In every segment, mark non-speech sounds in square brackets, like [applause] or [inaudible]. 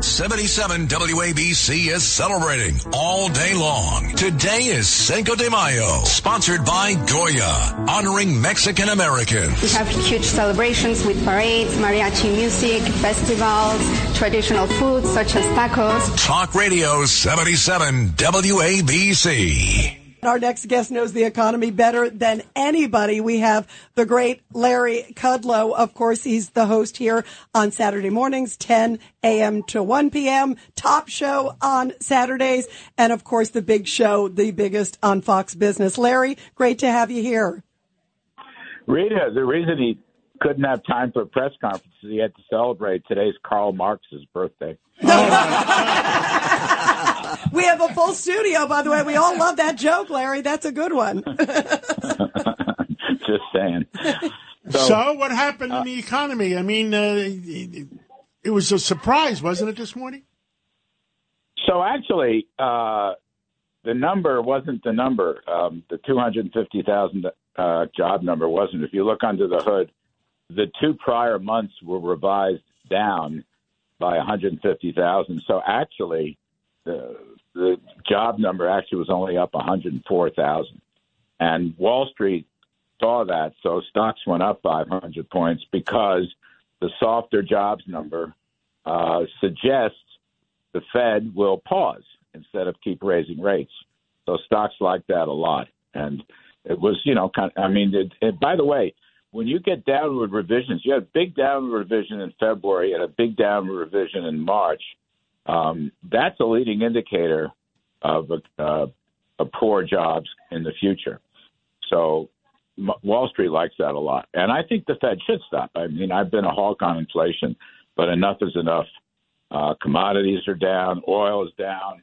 77 WABC is celebrating all day long. Today is Cinco de Mayo, sponsored by Goya, honoring Mexican Americans. We have huge celebrations with parades, mariachi music, festivals, traditional foods such as tacos. Talk Radio 77 WABC. Our next guest knows the economy better than anybody. We have the great Larry Kudlow. Of course, he's the host here on Saturday mornings, 10 a.m. to 1 p.m. Top show on Saturdays. And of course, the big show, the biggest on Fox Business. Larry, great to have you here. Rita, the reason he couldn't have time for a press conference is he had to celebrate today's Karl Marx's birthday. [laughs] we have a full studio, by the way. We all love that joke, Larry. That's a good one. [laughs] Just saying. So, so what happened uh, in the economy? I mean, uh, it, it, was a surprise, wasn't it, this morning? So actually, uh, the number wasn't the number. Um, the 250,000 uh, job number wasn't. If you look under the hood, the two prior months were revised down by 150,000. So actually, the the job number actually was only up 104,000, and Wall Street saw that, so stocks went up 500 points because the softer jobs number uh, suggests the Fed will pause instead of keep raising rates. So stocks like that a lot, and it was you know kind. Of, I mean, it, it, by the way, when you get downward revisions, you had a big downward revision in February and a big downward revision in March. Um, that's a leading indicator of a, uh, a poor jobs in the future. So M- Wall Street likes that a lot, and I think the Fed should stop. I mean, I've been a hawk on inflation, but enough is enough. Uh, commodities are down, oil is down,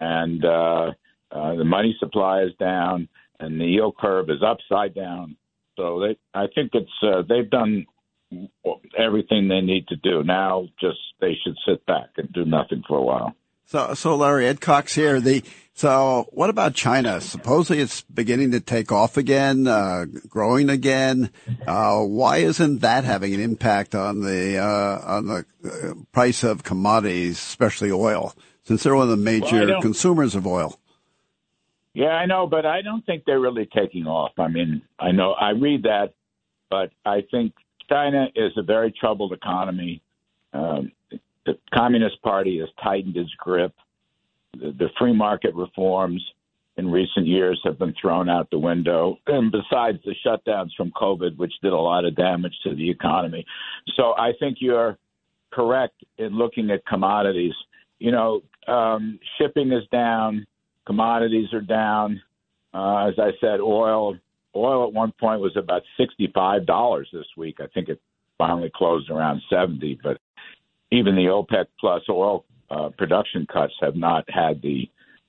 and uh, uh, the money supply is down, and the yield curve is upside down. So they, I think it's uh, they've done everything they need to do. Now, just they should sit back and do nothing for a while. So, so Larry Ed Cox here. The so what about China? Supposedly it's beginning to take off again, uh, growing again. Uh, why isn't that having an impact on the uh, on the uh, price of commodities, especially oil, since they're one of the major well, consumers of oil? Yeah, I know, but I don't think they're really taking off. I mean, I know I read that, but I think China is a very troubled economy. Um, the Communist Party has tightened its grip. The, the free market reforms in recent years have been thrown out the window, and besides the shutdowns from COVID, which did a lot of damage to the economy. So I think you're correct in looking at commodities. You know, um, shipping is down, commodities are down. Uh, as I said, oil oil at one point was about sixty-five dollars this week. I think it finally closed around seventy, but even the OPEC plus oil uh, production cuts have not had the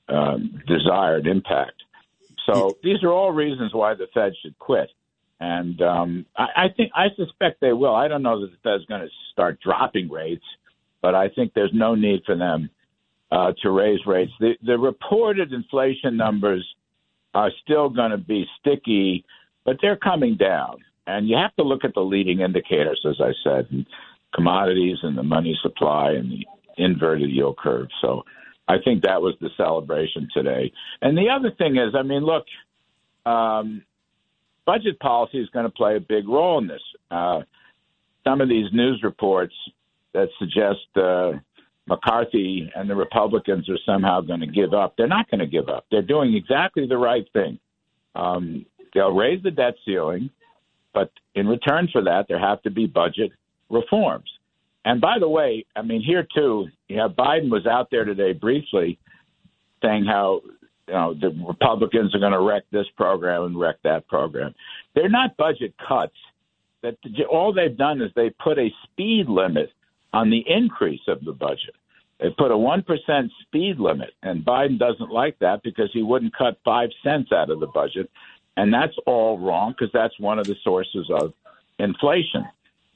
um, desired impact. So these are all reasons why the Fed should quit. And um, I, I think I suspect they will. I don't know that the Fed's going to start dropping rates, but I think there's no need for them uh, to raise rates. The, the reported inflation numbers are still going to be sticky, but they're coming down. And you have to look at the leading indicators, as I said, and commodities and the money supply and the inverted yield curve. So I think that was the celebration today. And the other thing is, I mean, look, um, budget policy is going to play a big role in this. Uh, some of these news reports that suggest uh, McCarthy and the Republicans are somehow going to give up. They're not going to give up. They're doing exactly the right thing. Um, they'll raise the debt ceiling, but in return for that, there have to be budget reforms. And by the way, I mean here too, you know, Biden was out there today briefly saying how you know the Republicans are going to wreck this program and wreck that program. They're not budget cuts. That all they've done is they put a speed limit on the increase of the budget. They put a 1% speed limit, and Biden doesn't like that because he wouldn't cut five cents out of the budget. And that's all wrong because that's one of the sources of inflation.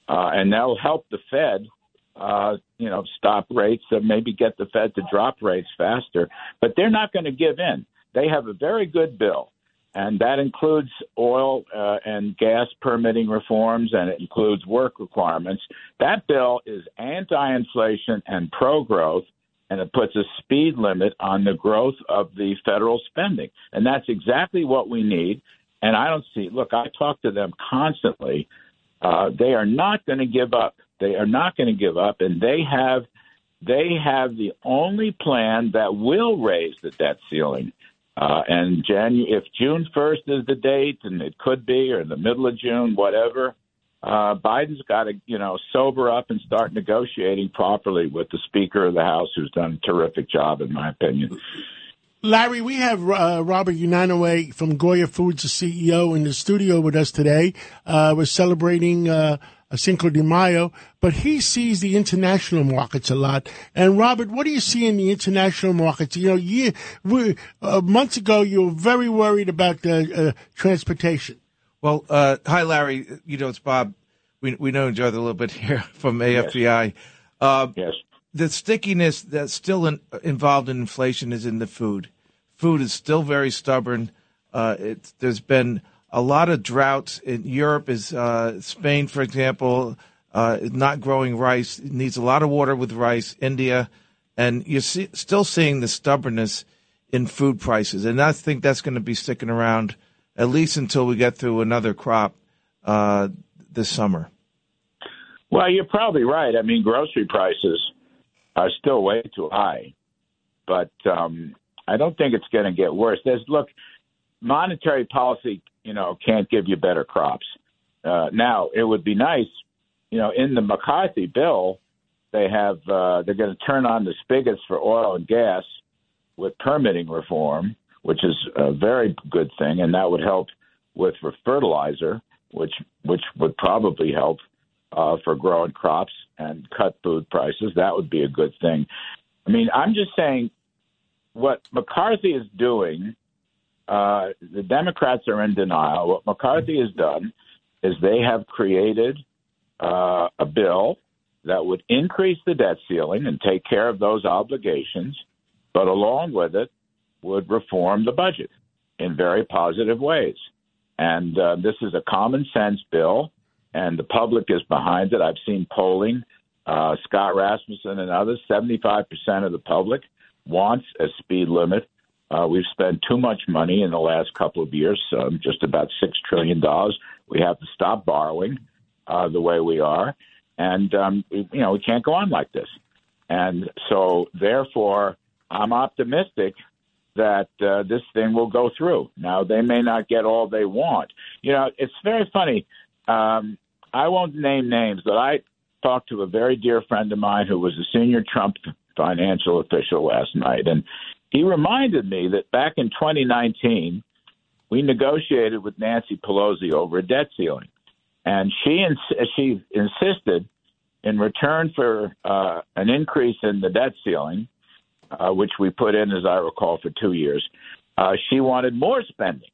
Uh, and that'll help the Fed, uh, you know, stop rates and maybe get the Fed to drop rates faster. But they're not going to give in. They have a very good bill and that includes oil uh, and gas permitting reforms, and it includes work requirements. That bill is anti-inflation and pro-growth, and it puts a speed limit on the growth of the federal spending, and that's exactly what we need. And I don't see. Look, I talk to them constantly. Uh, they are not going to give up. They are not going to give up, and they have they have the only plan that will raise the debt ceiling uh, and Janu- if June 1st is the date, and it could be, or in the middle of June, whatever, uh, Biden's got to, you know, sober up and start negotiating properly with the Speaker of the House, who's done a terrific job, in my opinion. Larry, we have uh, Robert Unanue from Goya Foods, the CEO, in the studio with us today. Uh, we're celebrating uh, Cinco de Mayo, but he sees the international markets a lot. And Robert, what do you see in the international markets? You know, you, we, uh, months ago, you were very worried about the uh, transportation. Well, uh, hi, Larry. You know, it's Bob. We we know each other a little bit here [laughs] from AFPI. Uh, yes. The stickiness that's still in, involved in inflation is in the food. Food is still very stubborn. Uh, there's been a lot of droughts in Europe. Is uh, Spain, for example, uh, not growing rice? It needs a lot of water with rice. India, and you're see, still seeing the stubbornness in food prices, and I think that's going to be sticking around at least until we get through another crop uh, this summer. Well, you're probably right. I mean, grocery prices are still way too high, but um, I don't think it's going to get worse. There's look, monetary policy you know, can't give you better crops. Uh, now, it would be nice, you know, in the McCarthy bill, they have uh, they're going to turn on the spigots for oil and gas with permitting reform, which is a very good thing, and that would help with fertilizer, which which would probably help uh, for growing crops and cut food prices. That would be a good thing. I mean, I'm just saying what McCarthy is doing uh, the Democrats are in denial. What McCarthy has done is they have created uh, a bill that would increase the debt ceiling and take care of those obligations, but along with it would reform the budget in very positive ways. And uh, this is a common sense bill, and the public is behind it. I've seen polling. Uh, Scott Rasmussen and others, 75% of the public wants a speed limit uh, we've spent too much money in the last couple of years, um, just about six trillion dollars. We have to stop borrowing uh, the way we are, and um, you know we can't go on like this. And so, therefore, I'm optimistic that uh, this thing will go through. Now, they may not get all they want. You know, it's very funny. Um, I won't name names, but I talked to a very dear friend of mine who was a senior Trump financial official last night, and he reminded me that back in 2019, we negotiated with Nancy Pelosi over a debt ceiling, and she ins- she insisted, in return for uh, an increase in the debt ceiling, uh, which we put in, as I recall, for two years, uh, she wanted more spending.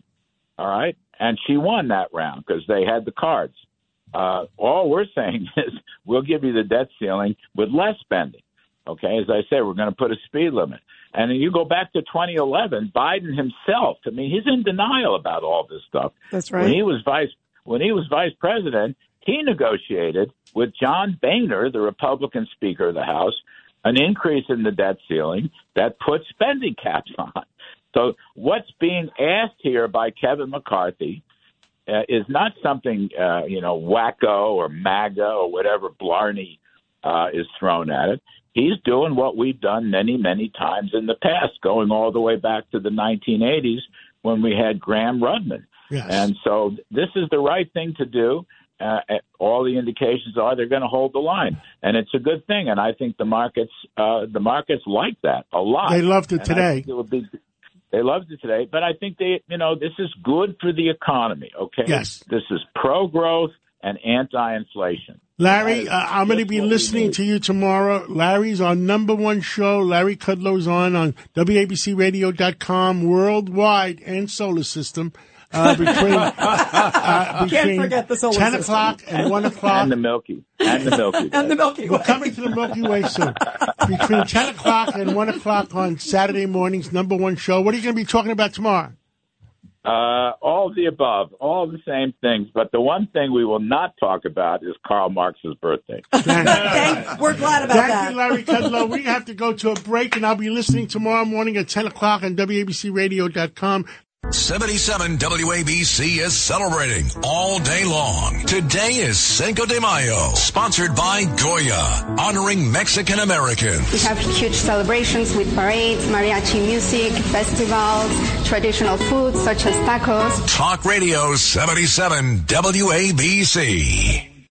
All right, and she won that round because they had the cards. Uh, all we're saying [laughs] is we'll give you the debt ceiling with less spending. Okay, as I said, we're going to put a speed limit. And then you go back to 2011, Biden himself. I mean, he's in denial about all this stuff. That's right. When he was vice when he was vice president, he negotiated with John Boehner, the Republican Speaker of the House, an increase in the debt ceiling that put spending caps [laughs] on. So what's being asked here by Kevin McCarthy uh, is not something uh, you know wacko or MAGA or whatever Blarney uh, is thrown at it he's doing what we've done many, many times in the past, going all the way back to the 1980s when we had Gramm-Rudman. Yes. And so this is the right thing to do. Uh, all the indications are they're going to hold the line, and it's a good thing. And I think the markets, uh, the markets like that a lot. They loved it and today. It would be, they loved it today, but I think they, you know, this is good for the economy. Okay, Yes. this is pro growth. and anti-inflation. Larry, uh, I'm going to be listening to you tomorrow. Larry's our number one show. Larry Kudlow's on on WABCRadio.com worldwide and solar system. Uh, between [laughs] uh, between forget the solar 10 system. o'clock and 1 o'clock. And the Milky. And the Milky. Way. [laughs] and the Milky Way. We're coming to the Milky Way soon. Between 10 o'clock and 1 o'clock on Saturday mornings, number one show. What are you going to be talking about tomorrow? Uh, all of the above, all the same things. But the one thing we will not talk about is Karl Marx's birthday. [laughs] Thank- we're glad about Thank that. you, Larry Kudlow. We have to go to a break, and I'll be listening tomorrow morning at 10 o'clock on WABCRadio.com. 77 WABC is celebrating all day long. Today is Cinco de Mayo, sponsored by Goya, honoring Mexican Americans. We have huge celebrations with parades, mariachi music, festivals, traditional foods such as tacos. Talk Radio 77 WABC.